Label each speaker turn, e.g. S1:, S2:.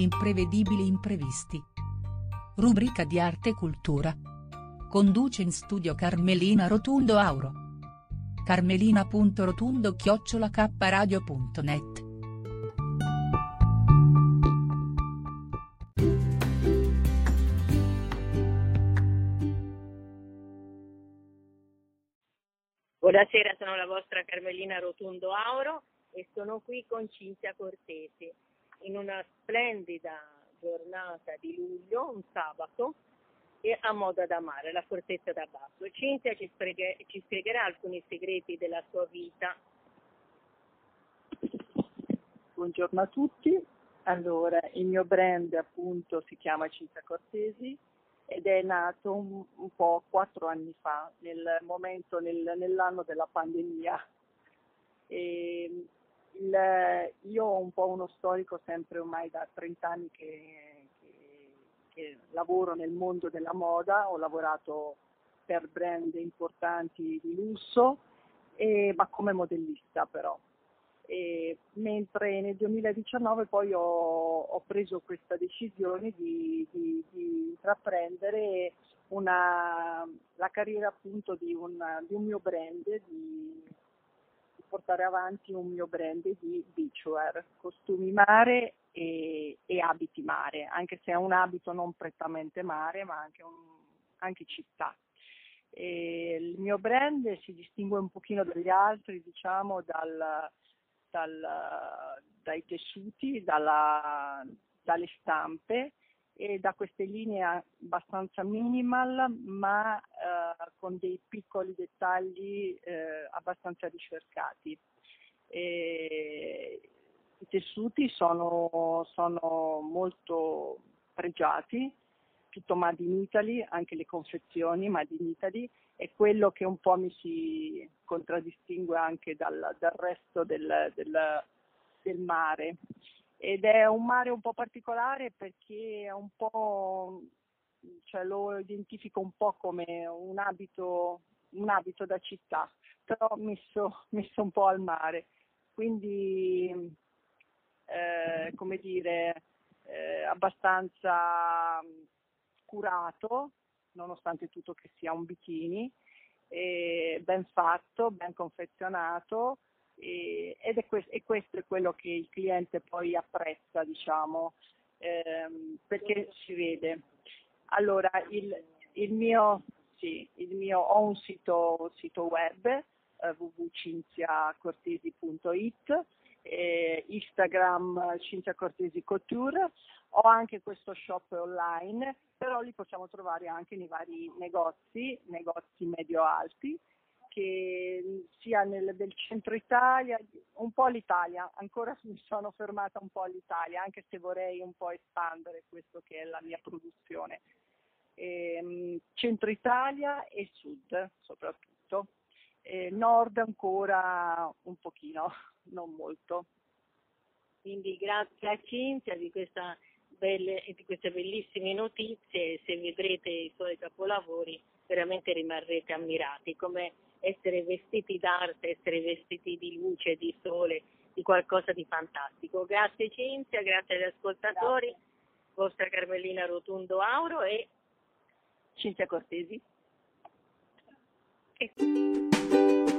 S1: Imprevedibili imprevisti. Rubrica di arte e cultura. Conduce in studio Carmelina Rotundo Auro. Carmelina.rotundo
S2: Buonasera, sono la vostra Carmelina Rotundo Auro e sono qui con Cinzia Cortesi in una splendida giornata di luglio, un sabato, a Moda da Mare, la fortezza da basso. Cinzia ci, spieghe, ci spiegherà alcuni segreti della sua vita.
S3: Buongiorno a tutti. Allora, il mio brand appunto si chiama Cinzia Cortesi ed è nato un, un po' quattro anni fa, nel momento, nel, nell'anno della pandemia. E il, io ho un po' uno storico sempre ormai da 30 anni che, che, che lavoro nel mondo della moda, ho lavorato per brand importanti di lusso, e, ma come modellista però. E, mentre nel 2019 poi ho, ho preso questa decisione di, di, di intraprendere una, la carriera appunto di, una, di un mio brand, di, portare avanti un mio brand di beachwear, costumi mare e, e, abiti mare, anche se è un abito non prettamente mare ma anche, un, anche città. E il mio brand si distingue un pochino dagli altri, diciamo, dal, dal, dai tessuti, dalla, dalle stampe e da queste linee abbastanza minimal ma eh, con dei piccoli dettagli eh, abbastanza ricercati. E I tessuti sono, sono molto pregiati, tutto Made in Italy, anche le confezioni Made in Italy è quello che un po' mi si contraddistingue anche dal, dal resto del, del, del, mare. Ed è un mare un po' particolare perché è un po', cioè lo identifico un po' come un abito, un abito da città, però messo, messo un po' al mare. Quindi, eh, come dire, eh, abbastanza curato, nonostante tutto che sia un bikini, ben fatto, ben confezionato ed è questo, e questo, è quello che il cliente poi apprezza, diciamo, ehm, perché si vede. Allora, il, il, mio, sì, il mio, ho un sito, sito web eh, www.cinziacortesi.it eh, Instagram Cinzia Cortesi Couture, ho anche questo shop online, però li possiamo trovare anche nei vari negozi, negozi medio-alti, che sia nel, del centro Italia, un po' l'Italia, ancora mi sono fermata un po' all'Italia, anche se vorrei un po' espandere questo che è la mia produzione. Ehm, centro Italia e sud soprattutto eh, nord ancora un pochino, non molto.
S2: Quindi grazie a Cinzia di, belle, di queste bellissime notizie, se vedrete i suoi capolavori veramente rimarrete ammirati, come essere vestiti d'arte, essere vestiti di luce, di sole, di qualcosa di fantastico. Grazie Cinzia, grazie agli ascoltatori, grazie. vostra Carmelina Rotundo Auro e
S3: Cinzia Cortesi.
S1: E...